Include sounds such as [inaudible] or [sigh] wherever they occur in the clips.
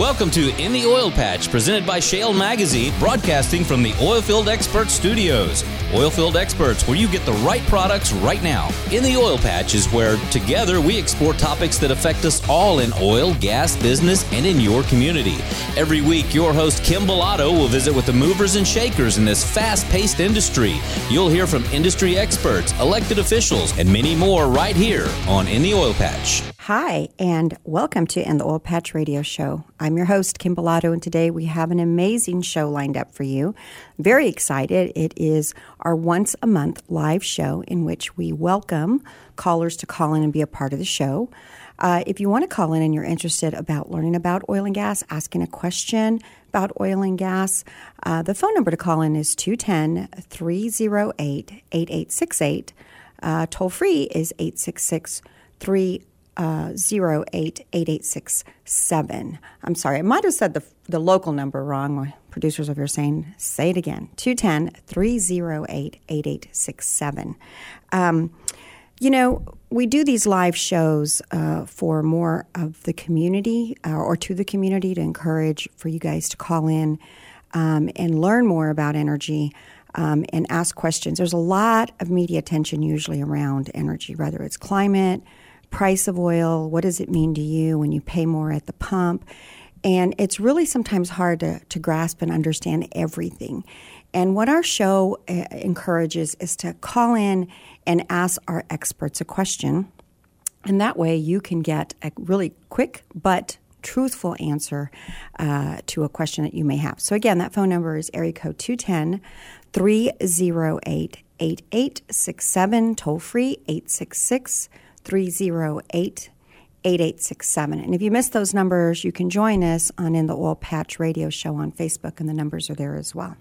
Welcome to In the Oil Patch, presented by Shale Magazine, broadcasting from the Oilfield Expert Studios. Oilfield Experts, where you get the right products right now. In the Oil Patch is where, together, we explore topics that affect us all in oil, gas, business, and in your community. Every week, your host, Kim Bellotto, will visit with the movers and shakers in this fast paced industry. You'll hear from industry experts, elected officials, and many more right here on In the Oil Patch. Hi, and welcome to In the Oil Patch Radio Show. I'm your host, Kim Bellotto, and today we have an amazing show lined up for you. Very excited. It is our once a month live show in which we welcome callers to call in and be a part of the show. Uh, if you want to call in and you're interested about learning about oil and gas, asking a question about oil and gas, uh, the phone number to call in is 210 308 8868. Uh, toll free is 866 3 uh, 088867. I'm sorry, I might have said the, the local number wrong. Producers over here saying, say it again 210 308 8867. Um, you know, we do these live shows uh, for more of the community uh, or to the community to encourage for you guys to call in um, and learn more about energy. Um, and ask questions. There's a lot of media attention usually around energy, whether it's climate, price of oil, what does it mean to you when you pay more at the pump? And it's really sometimes hard to, to grasp and understand everything. And what our show uh, encourages is to call in and ask our experts a question. And that way you can get a really quick but truthful answer uh, to a question that you may have. So, again, that phone number is area code 210 308 8867, toll free 866 308 8867. And if you missed those numbers, you can join us on In the Oil Patch radio show on Facebook, and the numbers are there as well.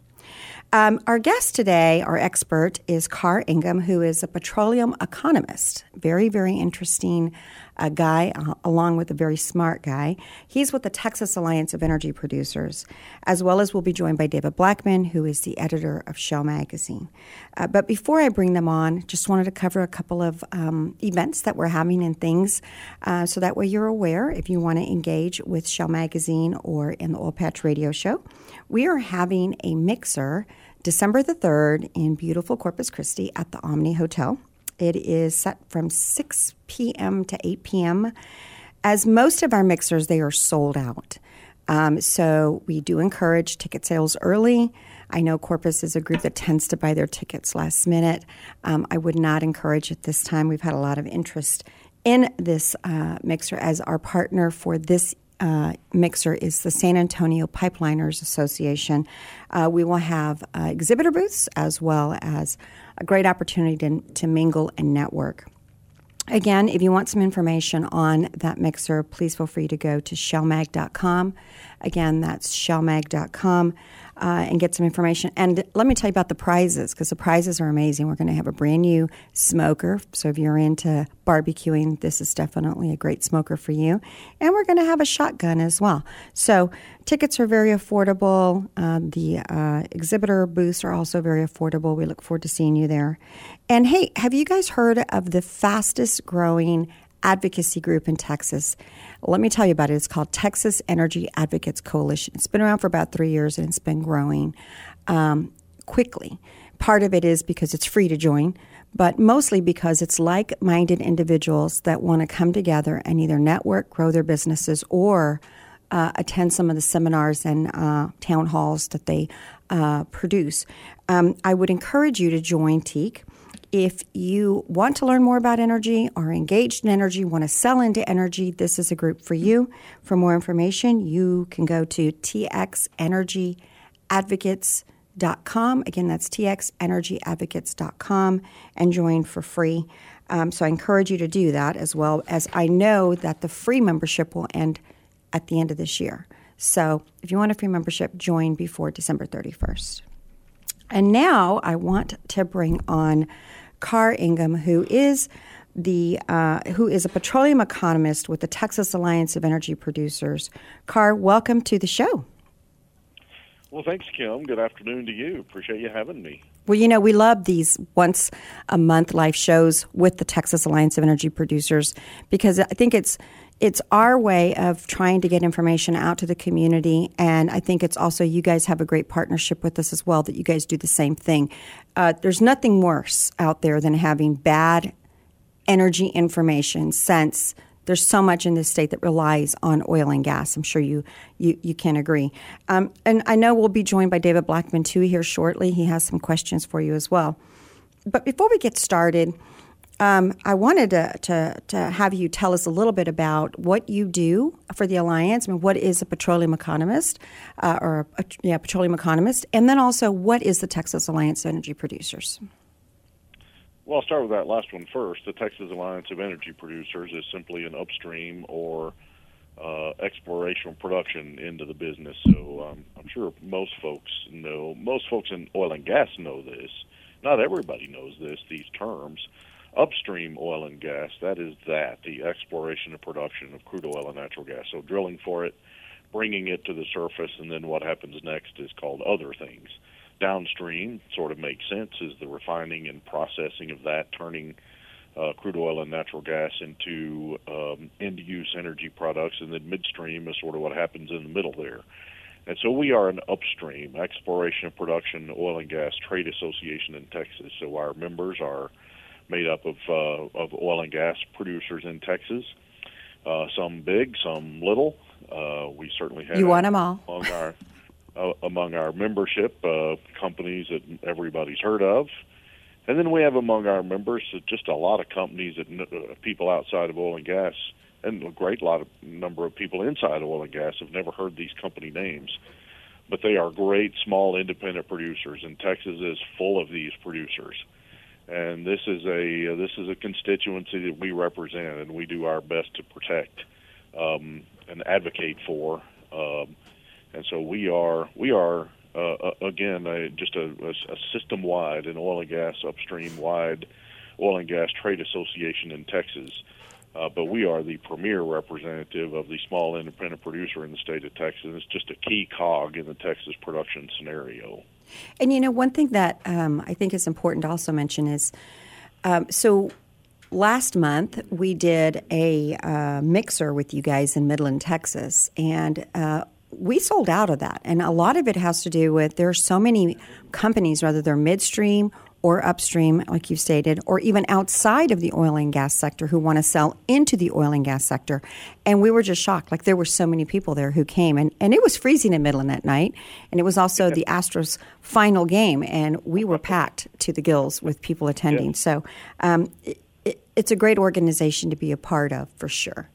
Um, our guest today, our expert, is Karr Ingham, who is a petroleum economist. Very, very interesting uh, guy, uh, along with a very smart guy. He's with the Texas Alliance of Energy Producers, as well as we'll be joined by David Blackman, who is the editor of Shale Magazine. Uh, but before I bring them on, just wanted to cover a couple of um, events that we're having and things, uh, so that way you're aware if you want to engage with Shale Magazine or in the Oil Patch Radio Show. We are having a mixer December the 3rd in beautiful Corpus Christi at the Omni Hotel. It is set from 6 p.m. to 8 p.m. As most of our mixers, they are sold out. Um, so we do encourage ticket sales early. I know Corpus is a group that tends to buy their tickets last minute. Um, I would not encourage it this time. We've had a lot of interest in this uh, mixer as our partner for this uh, mixer is the San Antonio Pipeliners Association. Uh, we will have uh, exhibitor booths as well as a great opportunity to, to mingle and network. Again, if you want some information on that mixer, please feel free to go to shalemag.com. Again, that's shalemag.com uh, and get some information. And let me tell you about the prizes because the prizes are amazing. We're going to have a brand new smoker. So if you're into barbecuing, this is definitely a great smoker for you. And we're going to have a shotgun as well. So tickets are very affordable. Uh, the uh, exhibitor booths are also very affordable. We look forward to seeing you there. And hey, have you guys heard of the fastest growing advocacy group in Texas? Let me tell you about it. It's called Texas Energy Advocates Coalition. It's been around for about three years and it's been growing um, quickly. Part of it is because it's free to join, but mostly because it's like minded individuals that want to come together and either network, grow their businesses, or uh, attend some of the seminars and uh, town halls that they uh, produce. Um, I would encourage you to join TEAC. If you want to learn more about energy, are engaged in energy, want to sell into energy, this is a group for you. For more information, you can go to txenergyadvocates.com. Again, that's txenergyadvocates.com and join for free. Um, so I encourage you to do that as well as I know that the free membership will end at the end of this year. So if you want a free membership, join before December 31st. And now I want to bring on Karr Ingham, who is the uh, who is a petroleum economist with the Texas Alliance of Energy Producers. Karr, welcome to the show. Well, thanks, Kim. Good afternoon to you. Appreciate you having me. Well, you know, we love these once a month live shows with the Texas Alliance of Energy Producers because I think it's it's our way of trying to get information out to the community, and I think it's also you guys have a great partnership with us as well. That you guys do the same thing. Uh, there's nothing worse out there than having bad energy information since there's so much in this state that relies on oil and gas. I'm sure you you, you can agree. Um, and I know we'll be joined by David Blackman too here shortly. He has some questions for you as well. But before we get started, um, I wanted to, to, to have you tell us a little bit about what you do for the Alliance. I mean, what is a petroleum economist, uh, or a, yeah, petroleum economist, and then also what is the Texas Alliance Energy Producers? Well, I'll start with that last one first. The Texas Alliance of Energy Producers is simply an upstream or uh, exploration production into the business. So um, I'm sure most folks know, most folks in oil and gas know this. Not everybody knows this, these terms. Upstream oil and gas, that is that, the exploration and production of crude oil and natural gas. So drilling for it, bringing it to the surface, and then what happens next is called other things downstream sort of makes sense is the refining and processing of that, turning uh, crude oil and natural gas into um, end use energy products, and then midstream is sort of what happens in the middle there. And so we are an upstream exploration and production oil and gas trade association in Texas. So our members are made up of uh, of oil and gas producers in Texas. Uh, some big, some little. Uh, we certainly have you want them all among our uh, among our membership uh, companies that everybody's heard of. And then we have among our members just a lot of companies that uh, people outside of oil and gas, and a great lot of number of people inside oil and gas have never heard these company names. But they are great small independent producers, and Texas is full of these producers. And this is a uh, this is a constituency that we represent, and we do our best to protect um, and advocate for. Um, and so we are we are uh, uh again a, just a, a system wide an oil and gas upstream wide oil and gas trade association in Texas. Uh, but we are the premier representative of the small independent producer in the state of Texas. It's just a key cog in the Texas production scenario. And you know, one thing that um, I think is important to also mention is um, so last month we did a uh, mixer with you guys in Midland, Texas, and uh, we sold out of that. And a lot of it has to do with there are so many companies, whether they're midstream or upstream, like you stated, or even outside of the oil and gas sector who want to sell into the oil and gas sector. And we were just shocked. Like there were so many people there who came. And, and it was freezing in Midland that night. And it was also yeah. the Astros final game. And we were packed to the gills with people attending. Yeah. So um, it, it, it's a great organization to be a part of for sure.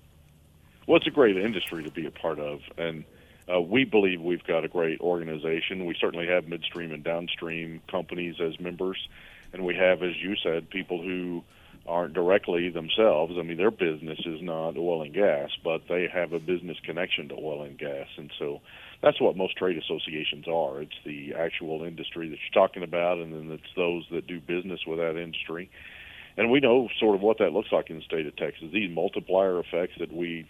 Well, it's a great industry to be a part of. And uh, we believe we've got a great organization. We certainly have midstream and downstream companies as members, and we have, as you said, people who aren't directly themselves. I mean, their business is not oil and gas, but they have a business connection to oil and gas, and so that's what most trade associations are. It's the actual industry that you're talking about, and then it's those that do business with that industry. And we know sort of what that looks like in the state of Texas. These multiplier effects that we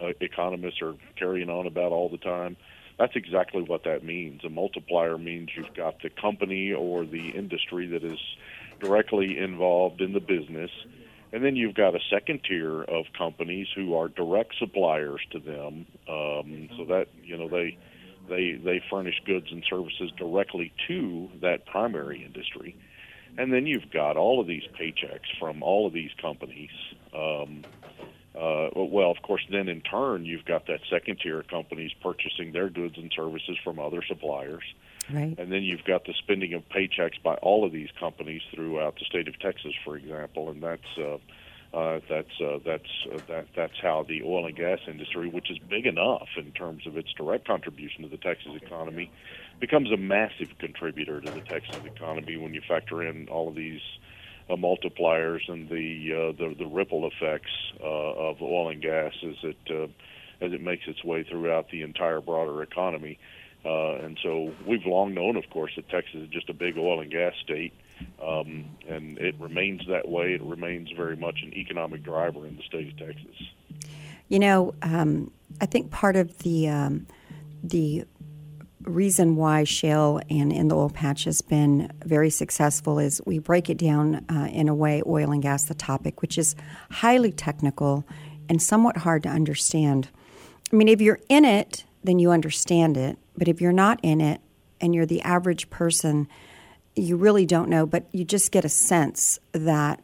uh, economists are carrying on about all the time. That's exactly what that means. A multiplier means you've got the company or the industry that is directly involved in the business, and then you've got a second tier of companies who are direct suppliers to them. Um, so that you know they they they furnish goods and services directly to that primary industry, and then you've got all of these paychecks from all of these companies. Um, uh, well, of course, then in turn, you've got that second tier of companies purchasing their goods and services from other suppliers. Right. And then you've got the spending of paychecks by all of these companies throughout the state of Texas, for example, and that's uh, uh, that's uh, that's uh, that that's how the oil and gas industry, which is big enough in terms of its direct contribution to the Texas economy, becomes a massive contributor to the Texas economy when you factor in all of these uh, multipliers and the, uh, the the ripple effects uh, of oil and gas as it uh, as it makes its way throughout the entire broader economy. Uh, and so we've long known, of course, that Texas is just a big oil and gas state, um, and it remains that way. It remains very much an economic driver in the state of Texas. You know, um, I think part of the um, the reason why shale and in the oil patch has been very successful is we break it down uh, in a way, oil and gas, the topic, which is highly technical and somewhat hard to understand. I mean, if you're in it, then you understand it. But if you're not in it and you're the average person, you really don't know, but you just get a sense that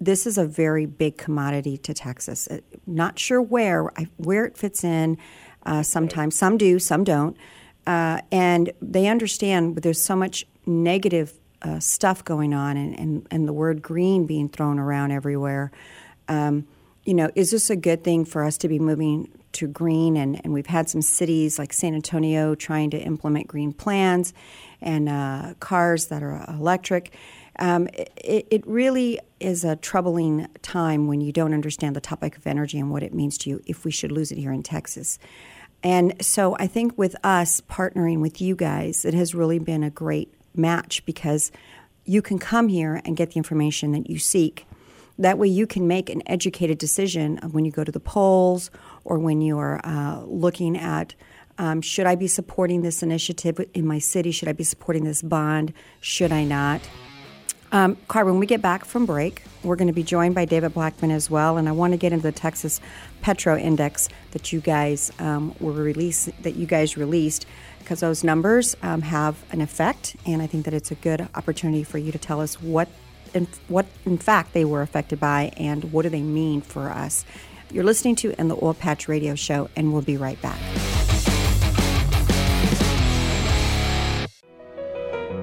this is a very big commodity to Texas. Not sure where where it fits in. Uh, sometimes some do, some don't, uh, and they understand. There's so much negative uh, stuff going on, and, and, and the word green being thrown around everywhere. Um, you know, is this a good thing for us to be moving to green? And, and we've had some cities like San Antonio trying to implement green plans and uh, cars that are electric. Um, it, it, really is a troubling time when you don't understand the topic of energy and what it means to you if we should lose it here in Texas. And so I think with us partnering with you guys, it has really been a great match because you can come here and get the information that you seek. That way, you can make an educated decision when you go to the polls or when you are uh, looking at um, should I be supporting this initiative in my city? Should I be supporting this bond? Should I not? Um, Karr, when we get back from break, we're going to be joined by David Blackman as well, and I want to get into the Texas Petro Index that you guys um, were released, that you guys released, because those numbers um, have an effect, and I think that it's a good opportunity for you to tell us what, in, what in fact they were affected by, and what do they mean for us. You're listening to in the Oil Patch Radio Show, and we'll be right back.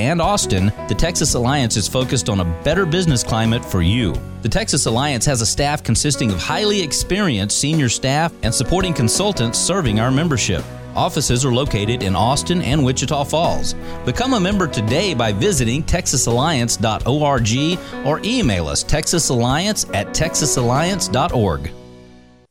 and Austin, the Texas Alliance is focused on a better business climate for you. The Texas Alliance has a staff consisting of highly experienced senior staff and supporting consultants serving our membership. Offices are located in Austin and Wichita Falls. Become a member today by visiting texasalliance.org or email us texasalliance at texasalliance.org.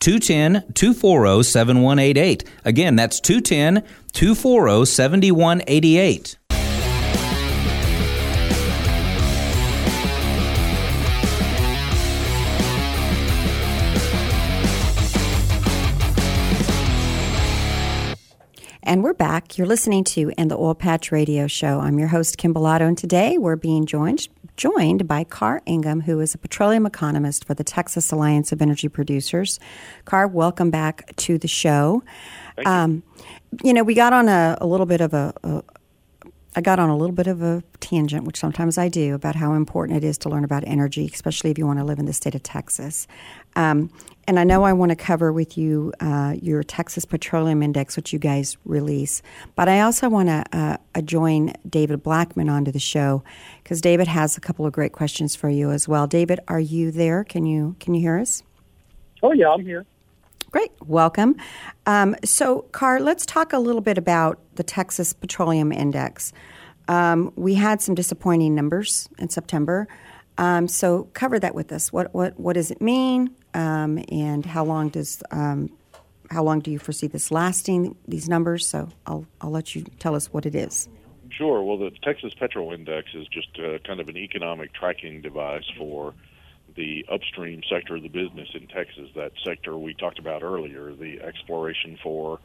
210 240 7188. Again, that's 210 240 7188. And we're back. You're listening to In the Oil Patch Radio Show. I'm your host, Kim Bellotto, and today we're being joined joined by Karr Ingham, who is a petroleum economist for the Texas Alliance of Energy Producers. Karr, welcome back to the show. You. Um, you. know, we got on a, a little bit of a, a I got on a little bit of a tangent, which sometimes I do, about how important it is to learn about energy, especially if you want to live in the state of Texas. Um, and I know I want to cover with you uh, your Texas Petroleum Index, which you guys release. But I also want to uh, join David Blackman onto the show because David has a couple of great questions for you as well. David, are you there? Can you can you hear us? Oh yeah, I'm here. Great, welcome. Um, so, Karr, let's talk a little bit about the Texas Petroleum Index. Um, we had some disappointing numbers in September. Um, so, cover that with us. What what what does it mean? Um, and how long does um, how long do you foresee this lasting? These numbers. So I'll I'll let you tell us what it is. Sure. Well, the Texas Petro Index is just uh, kind of an economic tracking device for the upstream sector of the business in Texas. That sector we talked about earlier, the exploration for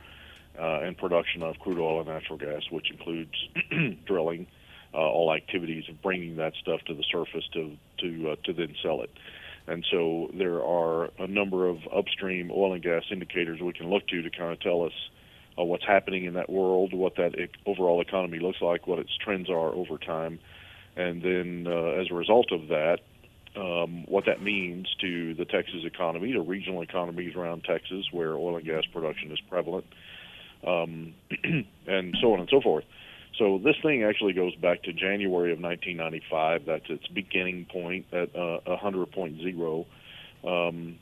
uh, and production of crude oil and natural gas, which includes [clears throat] drilling, uh, all activities of bringing that stuff to the surface to to uh, to then sell it. And so there are a number of upstream oil and gas indicators we can look to to kind of tell us uh, what's happening in that world, what that overall economy looks like, what its trends are over time, and then uh, as a result of that, um, what that means to the Texas economy, the regional economies around Texas where oil and gas production is prevalent, um, [clears throat] and so on and so forth. So this thing actually goes back to January of 1995. That's its beginning point at uh, 100.0. Um,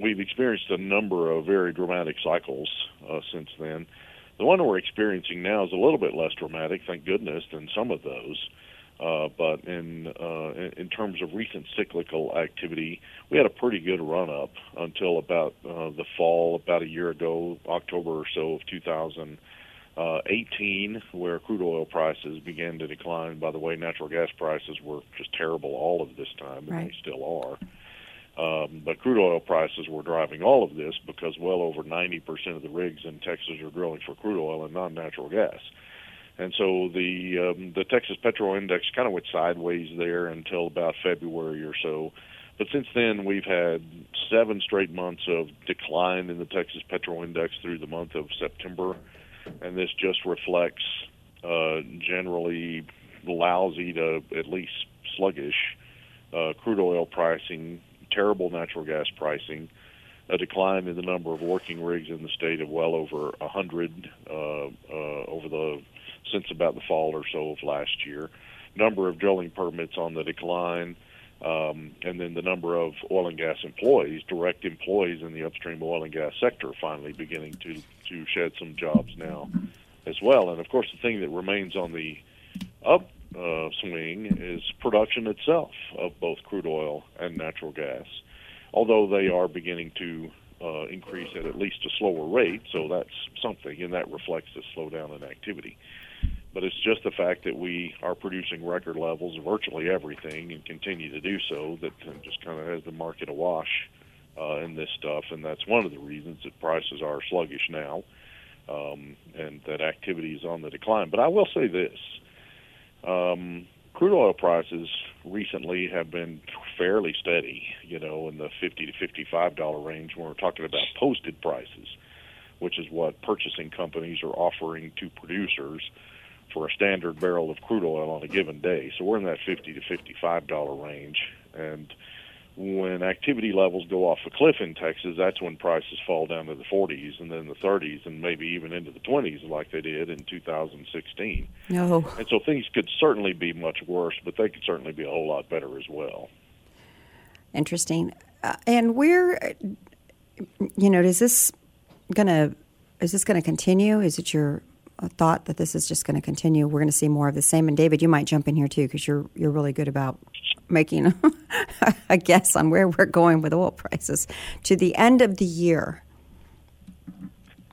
we've experienced a number of very dramatic cycles uh, since then. The one we're experiencing now is a little bit less dramatic, thank goodness, than some of those. Uh, but in, uh, in terms of recent cyclical activity, we had a pretty good run up until about uh, the fall, about a year ago, October or so of 2018, where crude oil prices began to decline. By the way, natural gas prices were just terrible all of this time, and right. they still are. Um, but crude oil prices were driving all of this because well over 90% of the rigs in Texas are drilling for crude oil and non natural gas. And so the um, the Texas Petro Index kind of went sideways there until about February or so. But since then, we've had seven straight months of decline in the Texas Petro Index through the month of September, and this just reflects uh, generally lousy to at least sluggish uh, crude oil pricing, terrible natural gas pricing, a decline in the number of working rigs in the state of well over a hundred uh, uh, over the since about the fall or so of last year. Number of drilling permits on the decline, um, and then the number of oil and gas employees, direct employees in the upstream oil and gas sector, finally beginning to to shed some jobs now as well. And of course, the thing that remains on the up uh, swing is production itself of both crude oil and natural gas, although they are beginning to uh, increase at at least a slower rate. So that's something, and that reflects the slowdown in activity but it's just the fact that we are producing record levels of virtually everything and continue to do so that just kind of has the market awash uh, in this stuff, and that's one of the reasons that prices are sluggish now um, and that activity is on the decline. But I will say this. Um, crude oil prices recently have been fairly steady, you know, in the 50 to 55 dollar range when we're talking about posted prices, which is what purchasing companies are offering to producers for a standard barrel of crude oil on a given day. So we're in that 50 to 55 dollar range and when activity levels go off a cliff in Texas, that's when prices fall down to the 40s and then the 30s and maybe even into the 20s like they did in 2016. No. And so things could certainly be much worse, but they could certainly be a whole lot better as well. Interesting. Uh, and where, you know, is this going to is this going to continue? Is it your thought that this is just going to continue. We're going to see more of the same. And David, you might jump in here too because you're you're really good about making [laughs] a guess on where we're going with oil prices to the end of the year.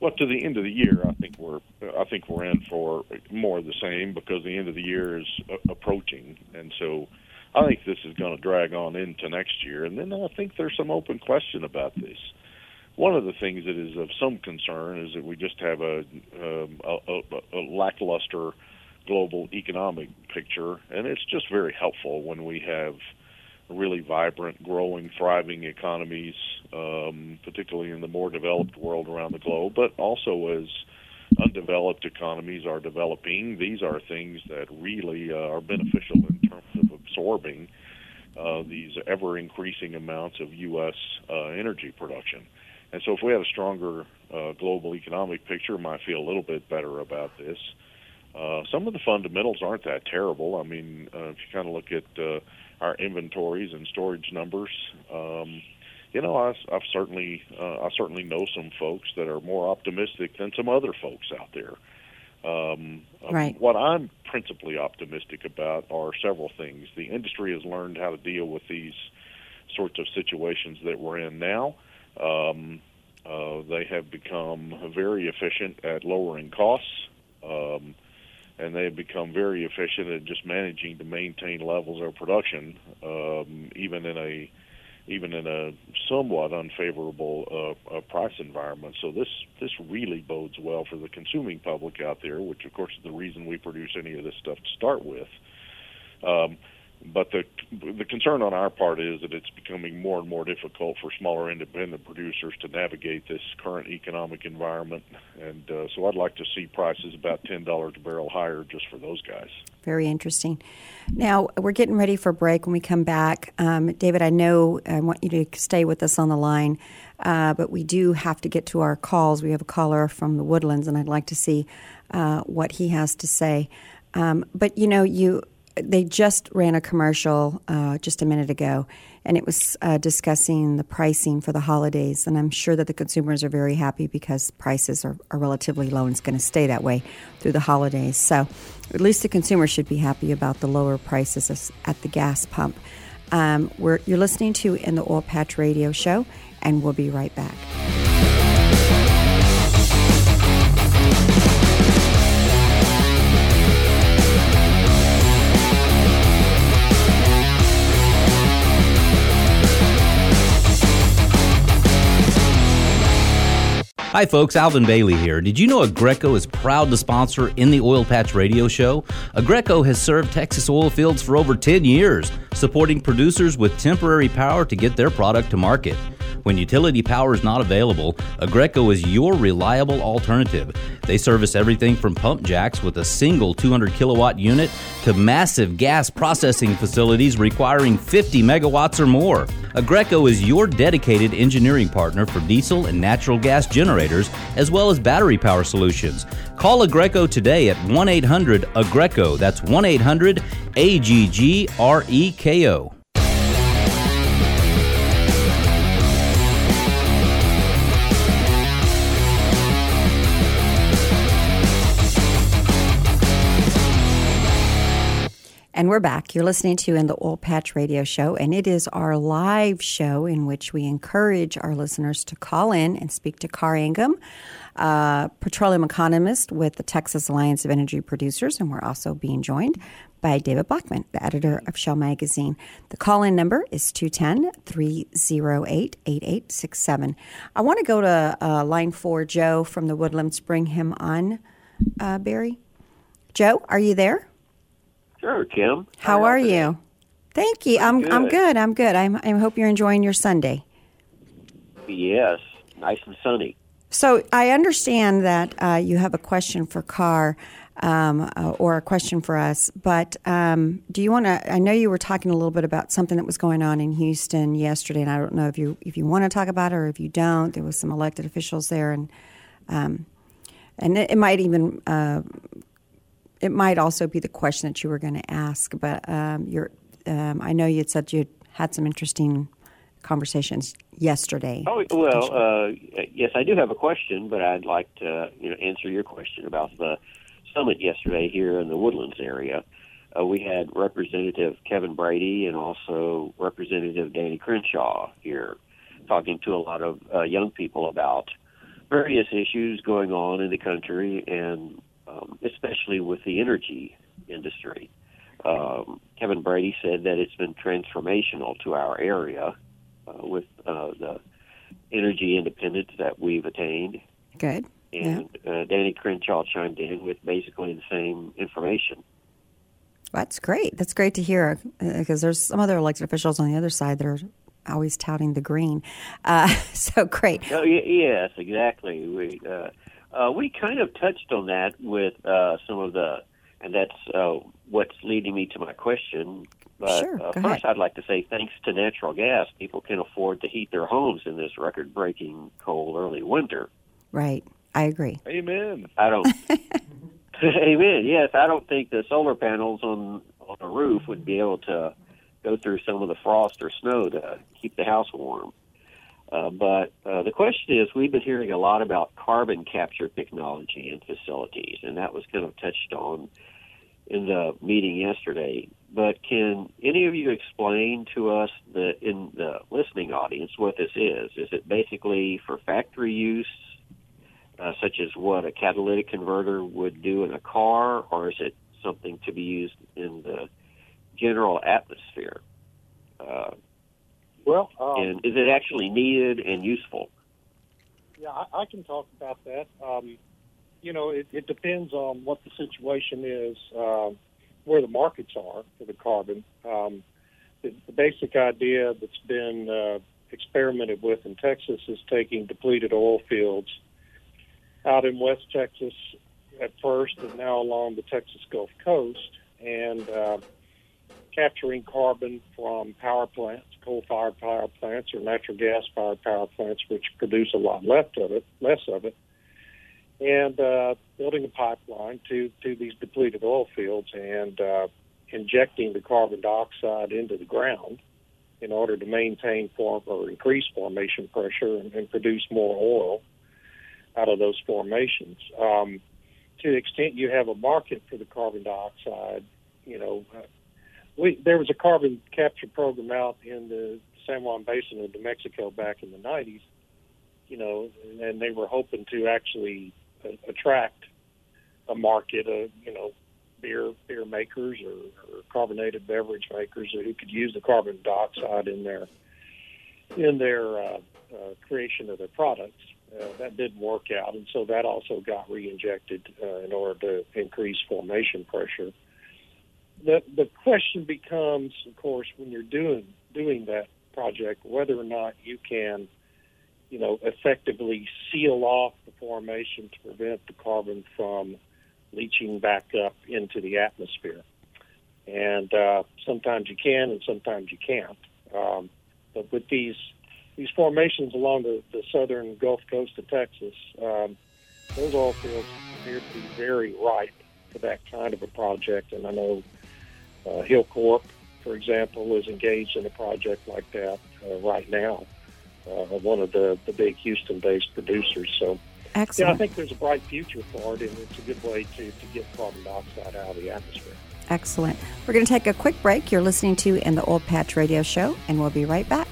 Well, to the end of the year, I think we're I think we're in for more of the same because the end of the year is approaching, and so I think this is going to drag on into next year. And then I think there's some open question about this one of the things that is of some concern is that we just have a, um, a, a, a lackluster global economic picture, and it's just very helpful when we have really vibrant, growing, thriving economies, um, particularly in the more developed world around the globe, but also as undeveloped economies are developing. These are things that really uh, are beneficial in terms of absorbing uh, these ever increasing amounts of U.S. Uh, energy production. And so, if we had a stronger uh, global economic picture, might feel a little bit better about this. Uh, some of the fundamentals aren't that terrible. I mean, uh, if you kind of look at uh, our inventories and storage numbers, um, you know, I, I've certainly uh, I certainly know some folks that are more optimistic than some other folks out there. Um, right. What I'm principally optimistic about are several things. The industry has learned how to deal with these sorts of situations that we're in now. Um, uh, they have become very efficient at lowering costs, um, and they have become very efficient at just managing to maintain levels of production, um, even in a even in a somewhat unfavorable uh, uh, price environment. So this this really bodes well for the consuming public out there, which of course is the reason we produce any of this stuff to start with. Um, but the the concern on our part is that it's becoming more and more difficult for smaller independent producers to navigate this current economic environment, and uh, so I'd like to see prices about ten dollars a barrel higher just for those guys. Very interesting. Now we're getting ready for break. When we come back, um, David, I know I want you to stay with us on the line, uh, but we do have to get to our calls. We have a caller from the Woodlands, and I'd like to see uh, what he has to say. Um, but you know, you they just ran a commercial uh, just a minute ago, and it was uh, discussing the pricing for the holidays. And I'm sure that the consumers are very happy because prices are, are relatively low and it's going to stay that way through the holidays. So at least the consumer should be happy about the lower prices at the gas pump. Um, you're listening to in the Oil Patch Radio Show, and we'll be right back. Hi, folks. Alvin Bailey here. Did you know Aggreko is proud to sponsor in the Oil Patch Radio Show? Aggreko has served Texas oil fields for over 10 years, supporting producers with temporary power to get their product to market. When utility power is not available, Aggreko is your reliable alternative. They service everything from pump jacks with a single 200 kilowatt unit to massive gas processing facilities requiring 50 megawatts or more. Aggreko is your dedicated engineering partner for diesel and natural gas generators as well as battery power solutions. Call Aggreko today at 1 800 Aggreko. That's 1 800 A G G R E K O. And we're back. You're listening to in the Oil Patch Radio Show, and it is our live show in which we encourage our listeners to call in and speak to Karr Ingham, petroleum economist with the Texas Alliance of Energy Producers, and we're also being joined by David Blackman, the editor of Shale Magazine. The call in number is 210 308 8867. I want to go to uh, line four, Joe from the Woodlands. Bring him on, uh, Barry. Joe, are you there? Sure, Kim. How, How are you? Thank you. I'm good. I'm good. I'm good. I'm, I hope you're enjoying your Sunday. Yes, nice and sunny. So I understand that uh, you have a question for Karr. Um, uh, or a question for us. But um, do you want to? I know you were talking a little bit about something that was going on in Houston yesterday, and I don't know if you if you want to talk about it or if you don't. There was some elected officials there, and um, and it, it, might even uh, it might also be the question that you were going to ask, but um, you're, um, I know you had said you had some interesting conversations yesterday. Oh well, uh, yes, I do have a question, but I'd like to you know answer your question about the summit yesterday here in the Woodlands area. Uh, we had Representative Kevin Brady and also Representative Danny Crenshaw here, talking to a lot of uh, young people about various issues going on in the country and um, especially with the energy industry. Um, Kevin Brady said that it's been transformational to our area uh, with uh, the energy independence that we've attained. Good. And yeah. uh, Danny Crenshaw chimed in with basically the same information. That's great. That's great to hear because uh, there's some other elected officials on the other side that are always touting the green. Uh, [laughs] so great. Oh, yes, exactly. We uh, we kind of touched on that with uh, some of the, and that's uh, what's leading me to my question. But sure, uh, first, ahead. I'd like to say thanks to natural gas, people can afford to heat their homes in this record breaking cold early winter. Right. I agree. Amen. I don't. [laughs] [laughs] amen. Yes, I don't think the solar panels on on a roof would be able to go through some of the frost or snow to keep the house warm. Uh, but uh, the question is, we've been hearing a lot about carbon capture technology in facilities, and that was kind of touched on in the meeting yesterday. But can any of you explain to us, the, in the listening audience, what this is? Is it basically for factory use, uh, such as what a catalytic converter would do in a car, or is it something to be used in the general atmosphere? Well, um, and is it actually needed and useful? Yeah, I, I can talk about that. Um, you know, it, it depends on what the situation is. Uh, where the markets are for the carbon. Um, the, the basic idea that's been uh, experimented with in Texas is taking depleted oil fields out in West Texas at first, and now along the Texas Gulf Coast, and uh, capturing carbon from power plants, coal-fired power plants, or natural gas-fired power plants, which produce a lot less of it, less of it, and uh, building a pipeline to to these depleted oil fields and uh, injecting the carbon dioxide into the ground in order to maintain form or increase formation pressure and, and produce more oil out of those formations. Um, to the extent you have a market for the carbon dioxide, you know, we there was a carbon capture program out in the San Juan Basin of New Mexico back in the 90s, you know, and they were hoping to actually uh, attract a market of, you know, beer beer makers or, or carbonated beverage makers who could use the carbon dioxide in their in their uh, uh, creation of their products. Uh, that didn't work out, and so that also got re-injected uh, in order to increase formation pressure. The the question becomes, of course, when you're doing doing that project, whether or not you can, you know, effectively seal off the formation to prevent the carbon from leaching back up into the atmosphere. And uh, sometimes you can, and sometimes you can't. Um, but with these these formations along the, the southern Gulf Coast of Texas, um, those oil fields appear to be very ripe for that kind of a project. And I know uh, Hilcorp, for example, is engaged in a project like that uh, right now. Uh, one of the, the big Houston-based producers. So Excellent. yeah, I think there's a bright future for it, and it's a good way to, to get carbon dioxide out of the atmosphere. Excellent. We're going to take a quick break. You're listening to In the Oil Patch Radio Show, and we'll be right back.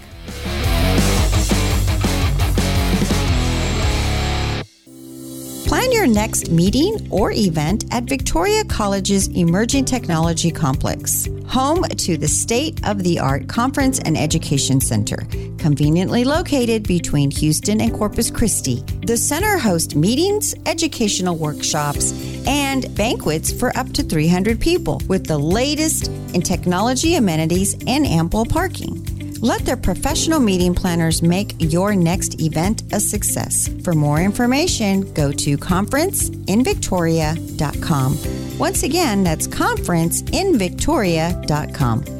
Your next meeting or event at Victoria College's Emerging Technology Complex, home to the state of the art Conference and Education Center, conveniently located between Houston and Corpus Christi. The center hosts meetings, educational workshops, and banquets for up to 300 people with the latest in technology amenities and ample parking. Let their professional meeting planners make your next event a success. For more information, go to conferenceinvictoria.com. Once again, that's conferenceinvictoria.com.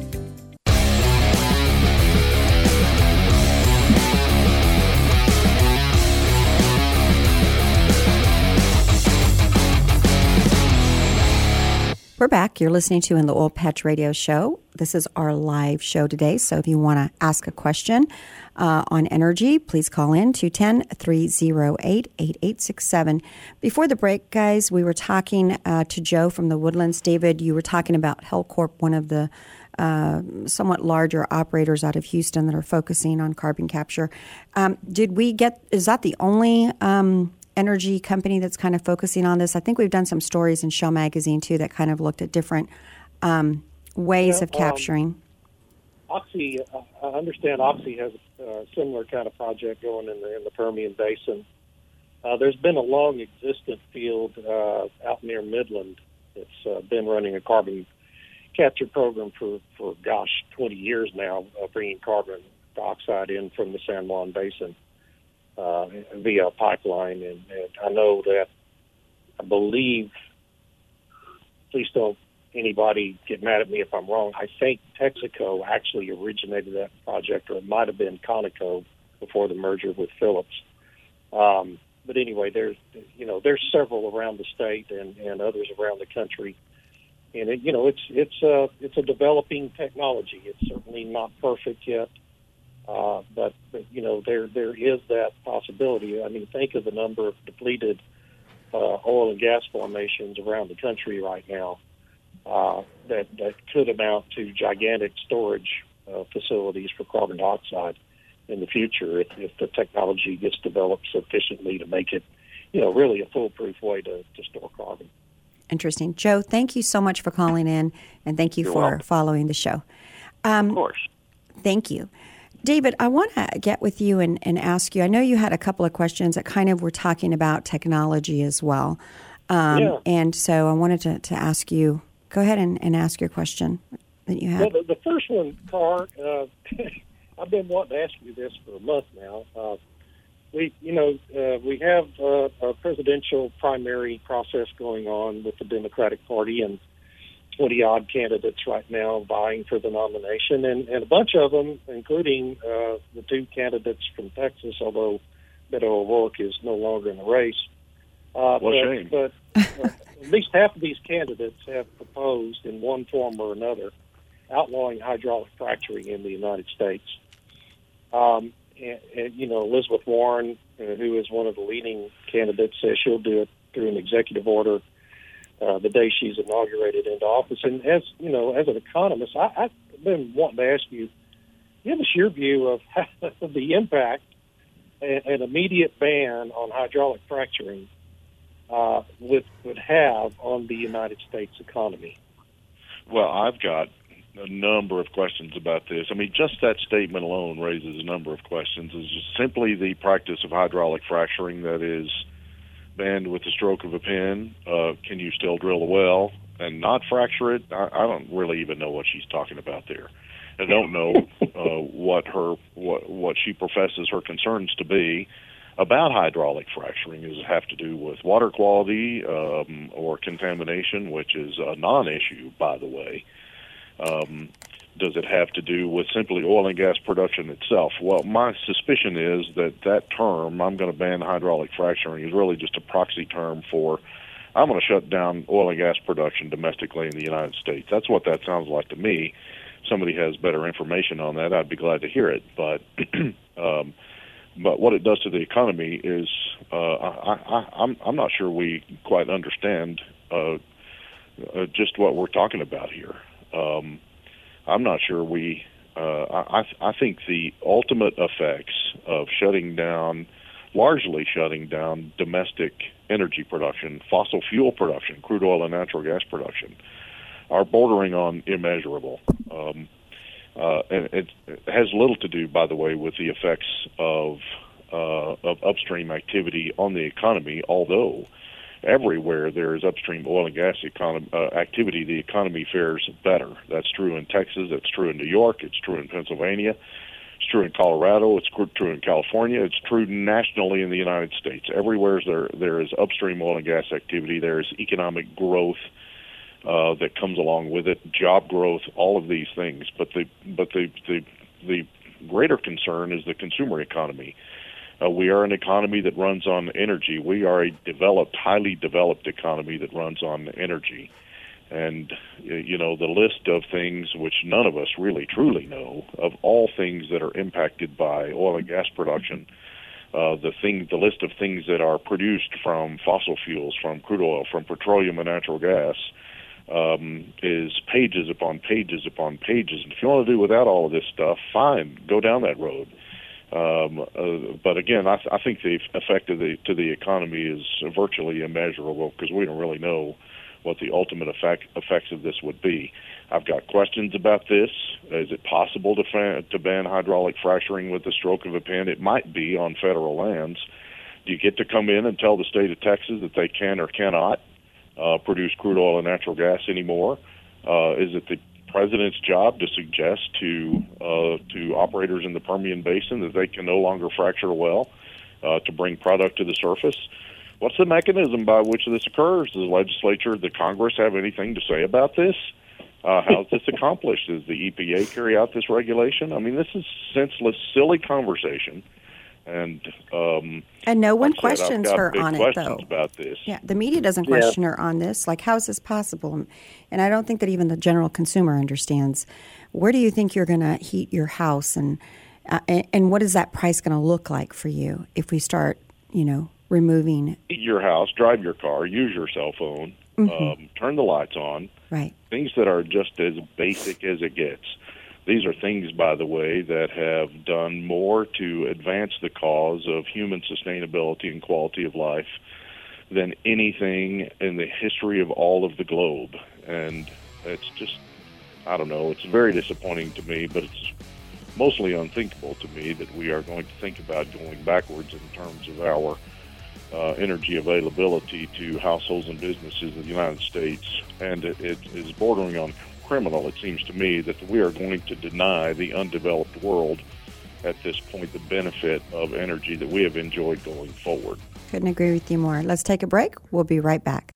We're back. You're listening to In the Oil Patch Radio Show. This is our live show today. So if you want to ask a question uh, on energy, please call in 210 308 8867. Before the break, guys, we were talking uh, to Joe from the Woodlands. David, you were talking about Hilcorp, one of the uh, somewhat larger operators out of Houston that are focusing on carbon capture. Um, did we get, is that the only um, energy company that's kind of focusing on this. I think we've done some stories in Shale Magazine too that kind of looked at different um, ways Yeah, of capturing. Um, Oxy, I understand Oxy has a similar kind of project going in the in the Permian Basin. Uh, there's been a long existent field uh, out near Midland that's uh, been running a carbon capture program for, for gosh, 20 years now, uh, bringing carbon dioxide in from the San Juan Basin uh, via pipeline. And, and I know that I believe, please don't anybody get mad at me if I'm wrong. I think Texaco actually originated that project, or it might have been Conoco before the merger with Phillips. Um, but anyway, there's you know there's several around the state and, and others around the country, and it, you know it's it's a it's a developing technology. It's certainly not perfect yet, uh, but, you know there there is that possibility. I mean, think of the number of depleted uh, oil and gas formations around the country right now uh, that that could amount to gigantic storage uh, facilities for carbon dioxide in the future if, if the technology gets developed sufficiently to make it, you know, really a foolproof way to, to store carbon. Interesting. Joe, thank you so much for calling in and thank you You're for welcome. following the show. Um, Of course. Thank you. David, I want to get with you and, and ask you. I know you had a couple of questions that kind of were talking about technology as well. Um, Yeah. And so I wanted to, to ask you Go ahead and, and ask your question that you have. Well, the, the first one, Karr, uh, [laughs] I've been wanting to ask you this for a month now. Uh, we, you know, uh, we have uh, a presidential primary process going on with the Democratic Party and 20 odd candidates right now vying for the nomination, and, and a bunch of them, including uh, the two candidates from Texas, although Beto O'Rourke is no longer in the race. Uh, what but, shame. But uh, at least half of these candidates have proposed in one form or another outlawing hydraulic fracturing in the United States. Um, and, and, you know, Elizabeth Warren, uh, who is one of the leading candidates, says she'll do it through an executive order uh, the day she's inaugurated into office. And as you know, as an economist, I, I've been wanting to ask you, give us your view of, [laughs] how, the impact an, an immediate ban on hydraulic fracturing uh, would would have on the United States economy. Well, I've got a number of questions about this. I mean, just that statement alone raises a number of questions. Is simply the practice of hydraulic fracturing that is banned with the stroke of a pen? Uh, can you still drill a well and not fracture it? I, I don't really even know what she's talking about there. I don't know [laughs] uh, what her what what she professes her concerns to be about hydraulic fracturing. Does it have to do with water quality um, or contamination, which is a non-issue, by the way? Um, does it have to do with simply oil and gas production itself? Well, my suspicion is that that term, I'm going to ban hydraulic fracturing, is really just a proxy term for I'm going to shut down oil and gas production domestically in the United States. That's what that sounds like to me. Somebody has better information on that, I'd be glad to hear it. But [clears throat] um, but what it does to the economy is uh, I, I, I'm I'm not sure we quite understand uh, uh, just what we're talking about here. Um, I'm not sure we. Uh, I I think the ultimate effects of shutting down, largely shutting down domestic energy production, fossil fuel production, crude oil and natural gas production, are bordering on immeasurable. Um, uh, and it, has little to do, by the way, with the effects of uh, of upstream activity on the economy. Although everywhere there is upstream oil and gas economy, uh, activity, the economy fares better. That's true in Texas. It's true in New York. It's true in Pennsylvania. It's true in Colorado. It's true in California. It's true nationally in the United States. Everywhere there there is upstream oil and gas activity. There is economic growth uh, that comes along with it, job growth, all of these things. But the but the the the greater concern is the consumer economy. Uh, we are an economy that runs on energy. We are a developed, highly developed economy that runs on energy. And, you know, the list of things which none of us really truly know, of all things that are impacted by oil and gas production, uh, the thing, the list of things that are produced from fossil fuels, from crude oil, from petroleum and natural gas, um, is pages upon pages upon pages. And if you want to do without all of this stuff, fine, go down that road. Um, uh, but again, I, I think the effect of the, to the economy is virtually immeasurable because we don't really know what the ultimate effect, effects of this would be. I've got questions about this. Is it possible to, fa- to ban hydraulic fracturing with the stroke of a pen? It might be on federal lands. Do you get to come in and tell the state of Texas that they can or cannot uh, produce crude oil and natural gas anymore? Uh, is it the president's job to suggest to uh, to operators in the Permian Basin that they can no longer fracture a well uh, to bring product to the surface. What's the mechanism by which this occurs? Does the legislature, the Congress, have anything to say about this? Uh, how's this accomplished? Does the EPA carry out this regulation? I mean, this is senseless, silly conversation and um, and no one questions her on it though. About this, yeah, the media doesn't question yeah. her on this. Like, how is this possible? And I don't think that even the general consumer understands. Where do you think you're going to heat your house, and, uh, and and what is that price going to look like for you if we start, you know, removing heat your house, drive your car, use your cell phone, mm-hmm. um, turn the lights on, right? Things that are just as basic as it gets. These are things, by the way, that have done more to advance the cause of human sustainability and quality of life than anything in the history of all of the globe. And it's just, I don't know, it's very disappointing to me, but it's mostly unthinkable to me that we are going to think about going backwards in terms of our uh, energy availability to households and businesses in the United States, and it, it is bordering on criminal. It seems to me that we are going to deny the undeveloped world at this point the benefit of energy that we have enjoyed going forward. Couldn't agree with you more. Let's take a break. We'll be right back.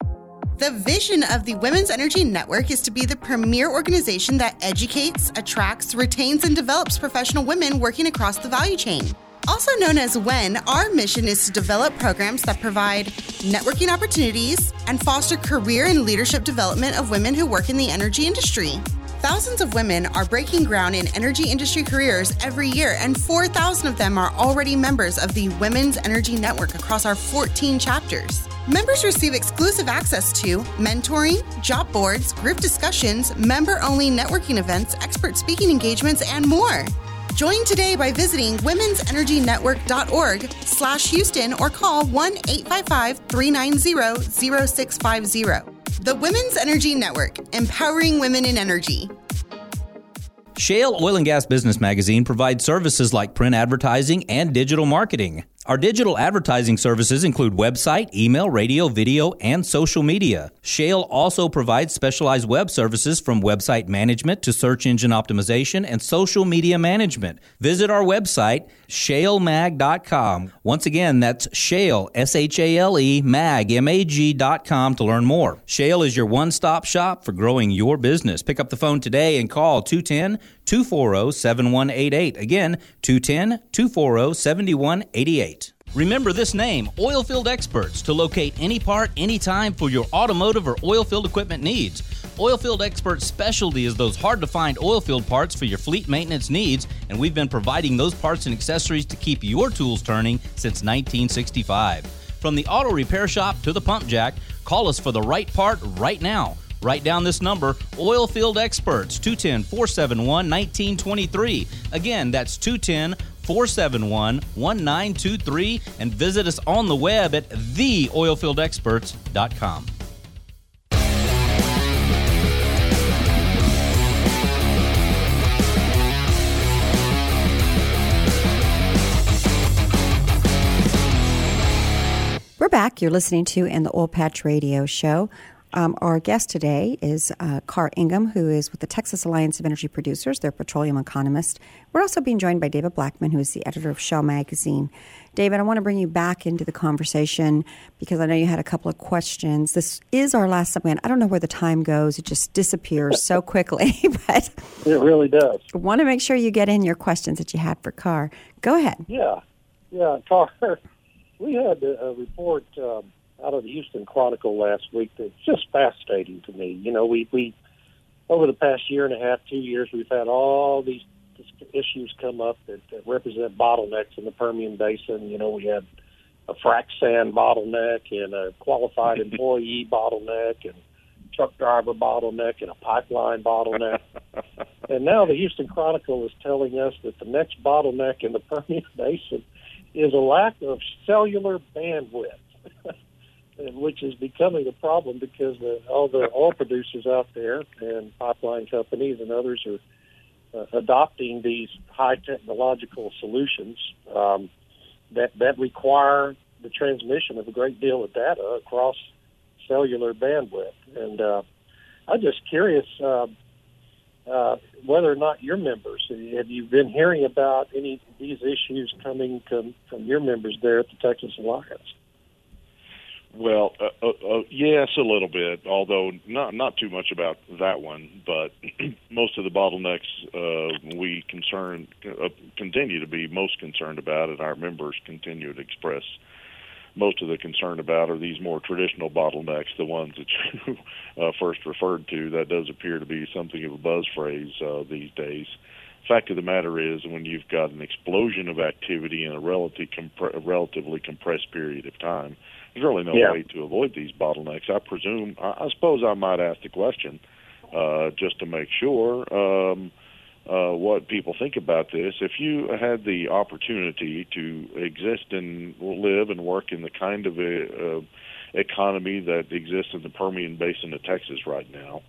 The vision of the Women's Energy Network is to be the premier organization that educates, attracts, retains, and develops professional women working across the value chain. Also known as WEN, our mission is to develop programs that provide networking opportunities and foster career and leadership development of women who work in the energy industry. Thousands of women are breaking ground in energy industry careers every year, and 4,000 of them are already members of the Women's Energy Network across our 14 chapters. Members receive exclusive access to mentoring, job boards, group discussions, member only networking events, expert speaking engagements, and more. Join today by visiting womensenergynetwork.org slash Houston or call 1-855-390-0650. The Women's Energy Network, empowering women in energy. Shale Oil and Gas Business Magazine provides services like print advertising and digital marketing. Our digital advertising services include website, email, radio, video, and social media. Shale also provides specialized web services from website management to search engine optimization and social media management. Visit our website, shalemag.com. Once again, that's Shale, S H A L E, mag, M A G.com to learn more. Shale is your one stop shop for growing your business. Pick up the phone today and call 210 240 7188. Again, 210 240 7188. Remember this name, Oilfield Experts, to locate any part, anytime for your automotive or oilfield equipment needs. Oilfield Experts' specialty is those hard to find oilfield parts for your fleet maintenance needs, and we've been providing those parts and accessories to keep your tools turning since 1965. From the auto repair shop to the pump jack, call us for the right part right now. Write down this number Oilfield Experts, 210 471 1923. Again, that's 210 471 1923 and visit us on the web at theoilfieldexperts.com. We're back. You're listening to in the Oil Patch Radio Show. Um, our guest today is uh, Karr Ingham, who is with the Texas Alliance of Energy Producers. They're petroleum economist. We're also being joined by David Blackman, who is the editor of Shale Magazine. David, I want to bring you back into the conversation because I know you had a couple of questions. This is our last segment. I don't know where the time goes; it just disappears so [laughs] quickly. [laughs] but it really does. I want to make sure you get in your questions that you had for Karr. Go ahead. Yeah, yeah, Karr. [laughs] We had a report. Um, out of the Houston Chronicle last week that's just fascinating to me. You know, we we over the past year and a half, two years, we've had all these issues come up that, that represent bottlenecks in the Permian Basin. You know, we had a frac sand bottleneck and a qualified [laughs] employee bottleneck and truck driver bottleneck and a pipeline bottleneck. [laughs] and now the Houston Chronicle is telling us that the next bottleneck in the Permian [laughs] Basin is a lack of cellular bandwidth which is becoming a problem because the, all the oil producers out there and pipeline companies and others are uh, adopting these high technological solutions um, that that require the transmission of a great deal of data across cellular bandwidth. And uh, I'm just curious uh, uh, whether or not your members have you been hearing about any of these issues coming to, from your members there at the Texas Alliance? Well, uh, uh, uh, yes, a little bit, although not not too much about that one. But [clears throat] most of the bottlenecks uh, we concern uh, continue to be most concerned about, and our members continue to express most of the concern about are these more traditional bottlenecks, the ones that [laughs] you uh, first referred to. That does appear to be something of a buzz phrase uh, these days. Fact of the matter is, when you've got an explosion of activity in a relatively, compre- a relatively compressed period of time, there's really no yeah. way to avoid these bottlenecks. I presume. I, I suppose I might ask the question uh, just to make sure um, uh, what people think about this. If you had the opportunity to exist and live and work in the kind of a, uh, economy that exists in the Permian Basin of Texas right now,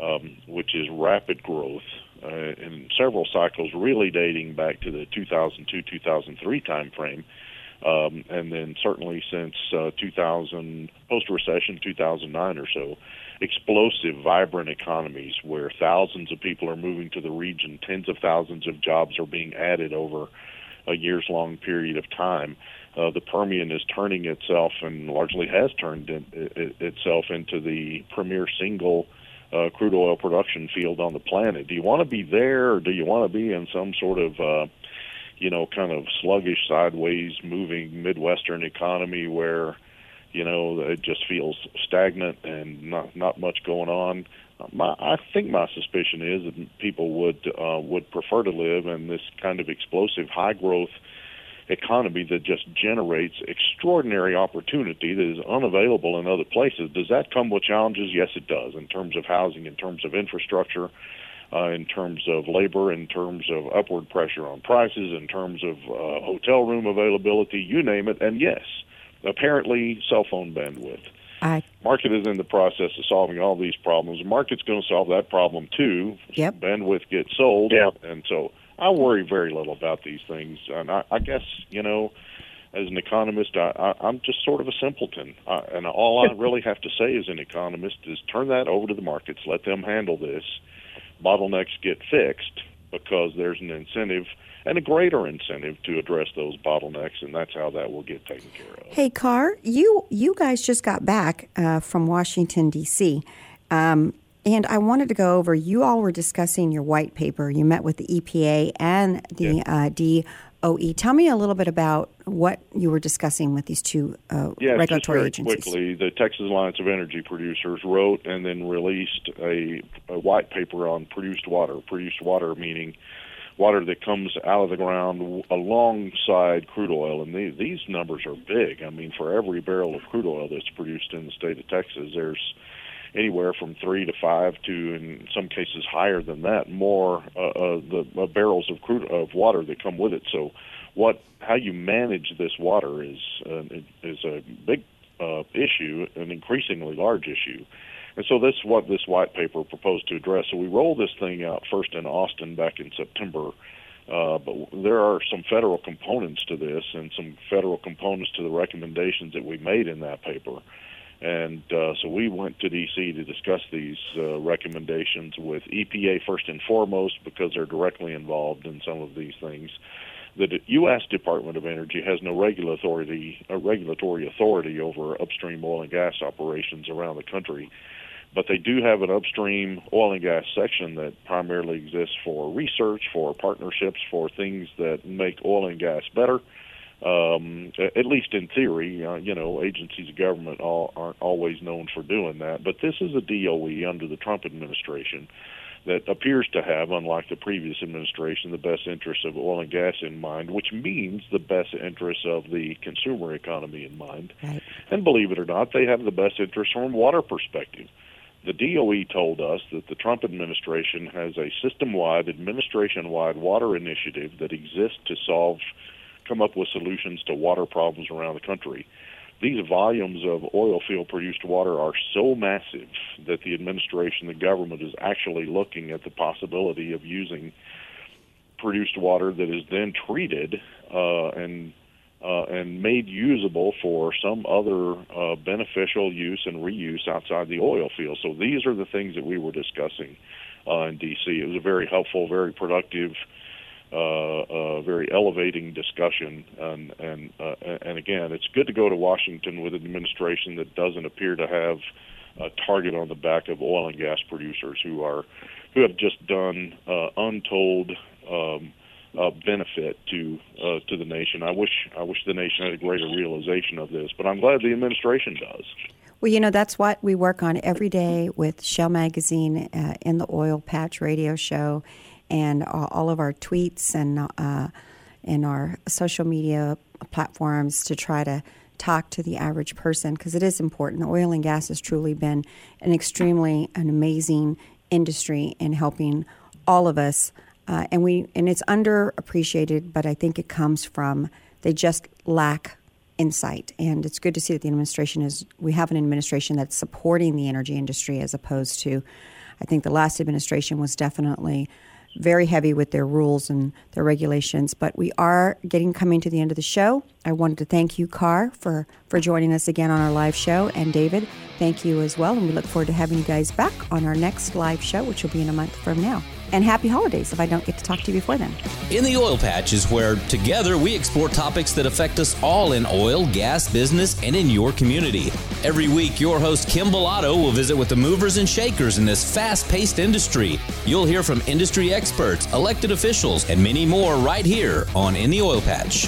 um, which is rapid growth uh, in several cycles, really dating back to the 2002-2003 timeframe Um, and then certainly since uh, 2000, post recession 2009 or so, explosive, vibrant economies where thousands of people are moving to the region, tens of thousands of jobs are being added over a years long period of time. Uh, the Permian is turning itself and largely has turned in, it, itself into the premier single uh, crude oil production field on the planet. Do you want to be there or do you want to be in some sort of uh, you know, kind of sluggish, sideways moving Midwestern economy where, you know, it just feels stagnant and not not much going on. My, I think my suspicion is that people would uh, would prefer to live in this kind of explosive, high growth economy that just generates extraordinary opportunity that is unavailable in other places. Does that come with challenges? Yes, it does. In terms of housing, in terms of infrastructure, uh, in terms of labor, in terms of upward pressure on prices, in terms of uh, hotel room availability, you name it. And yes, apparently cell phone bandwidth. I, market is in the process of solving all these problems. The market's going to solve that problem too. Yep. Bandwidth gets sold, yep. and so I worry very little about these things. And I, I guess you know, as an economist, I, I, I'm just sort of a simpleton. I, and all I [laughs] really have to say as an economist is turn that over to the markets, let them handle this, bottlenecks get fixed because there's an incentive and a greater incentive to address those bottlenecks, and that's how that will get taken care of. Hey, Karr, you you guys just got back uh, from Washington D.C. Um, and I wanted to go over. You all were discussing your white paper. You met with the EPA and the yeah. uh, DOE. Tell me a little bit about what you were discussing with these two uh, yeah, regulatory just very agencies. Quickly, the Texas Alliance of Energy Producers wrote and then released a, a white paper on produced water. Produced water meaning water that comes out of the ground alongside crude oil. And these, these numbers are big. I mean, for every barrel of crude oil that's produced in the state of Texas, there's anywhere from three to five to, in some cases, higher than that, more uh, uh, the uh, barrels of crude of water that come with it. So what how you manage this water is uh, is a big uh, issue, an increasingly large issue. And so this is what this white paper proposed to address. So we rolled this thing out first in Austin back in September. Uh, but there are some federal components to this and some federal components to the recommendations that we made in that paper. And uh, so we went to D.C. to discuss these uh, recommendations with EPA first and foremost because they're directly involved in some of these things the U.S. Department of Energy has no regulatory uh, regulatory authority over upstream oil and gas operations around the country, but they do have an upstream oil and gas section that primarily exists for research, for partnerships, for things that make oil and gas better. Um, at least in theory, uh, you know, agencies of government all, aren't always known for doing that. But this is a DOE under the Trump administration that appears to have, unlike the previous administration, the best interests of oil and gas in mind, which means the best interests of the consumer economy in mind. Right. And believe it or not, they have the best interests from a water perspective. The DOE told us that the Trump administration has a system wide, administration wide water initiative that exists to solve, come up with solutions to water problems around the country these volumes of oil field produced water are so massive that the administration, the government, is actually looking at the possibility of using produced water that is then treated uh, and uh, and made usable for some other uh, beneficial use and reuse outside the oil field. So these are the things that we were discussing uh, in D.C. It was a very helpful, very productive uh, very elevating discussion. And and uh, and again, it's good to go to Washington with an administration that doesn't appear to have a target on the back of oil and gas producers who are who have just done uh, untold. Um, uh, benefit to uh, to the nation. I wish I wish the nation had a greater realization of this, but I'm glad the administration does. Well, you know that's what we work on every day with Shale Magazine uh, in the Oil Patch Radio Show, and all of our tweets and uh, and our social media platforms to try to talk to the average person because it is important. Oil and gas has truly been an extremely an amazing industry in helping all of us, uh, and we and it's underappreciated. But I think it comes from they just lack insight, and it's good to see that the administration is. We have an administration that's supporting the energy industry as opposed to. I think the last administration was definitely very heavy with their rules and their regulations. But we are getting coming to the end of the show. I wanted to thank you, Karr, for, for joining us again on our live show. And David, thank you as well. And we look forward to having you guys back on our next live show, which will be in a month from now and happy holidays if I don't get to talk to you before then. In the Oil Patch is where together we explore topics that affect us all in oil, gas, business, and in your community. Every week, your host Kim Bellotto will visit with the movers and shakers in this fast paced industry. You'll hear from industry experts, elected officials, and many more right here on In the Oil Patch.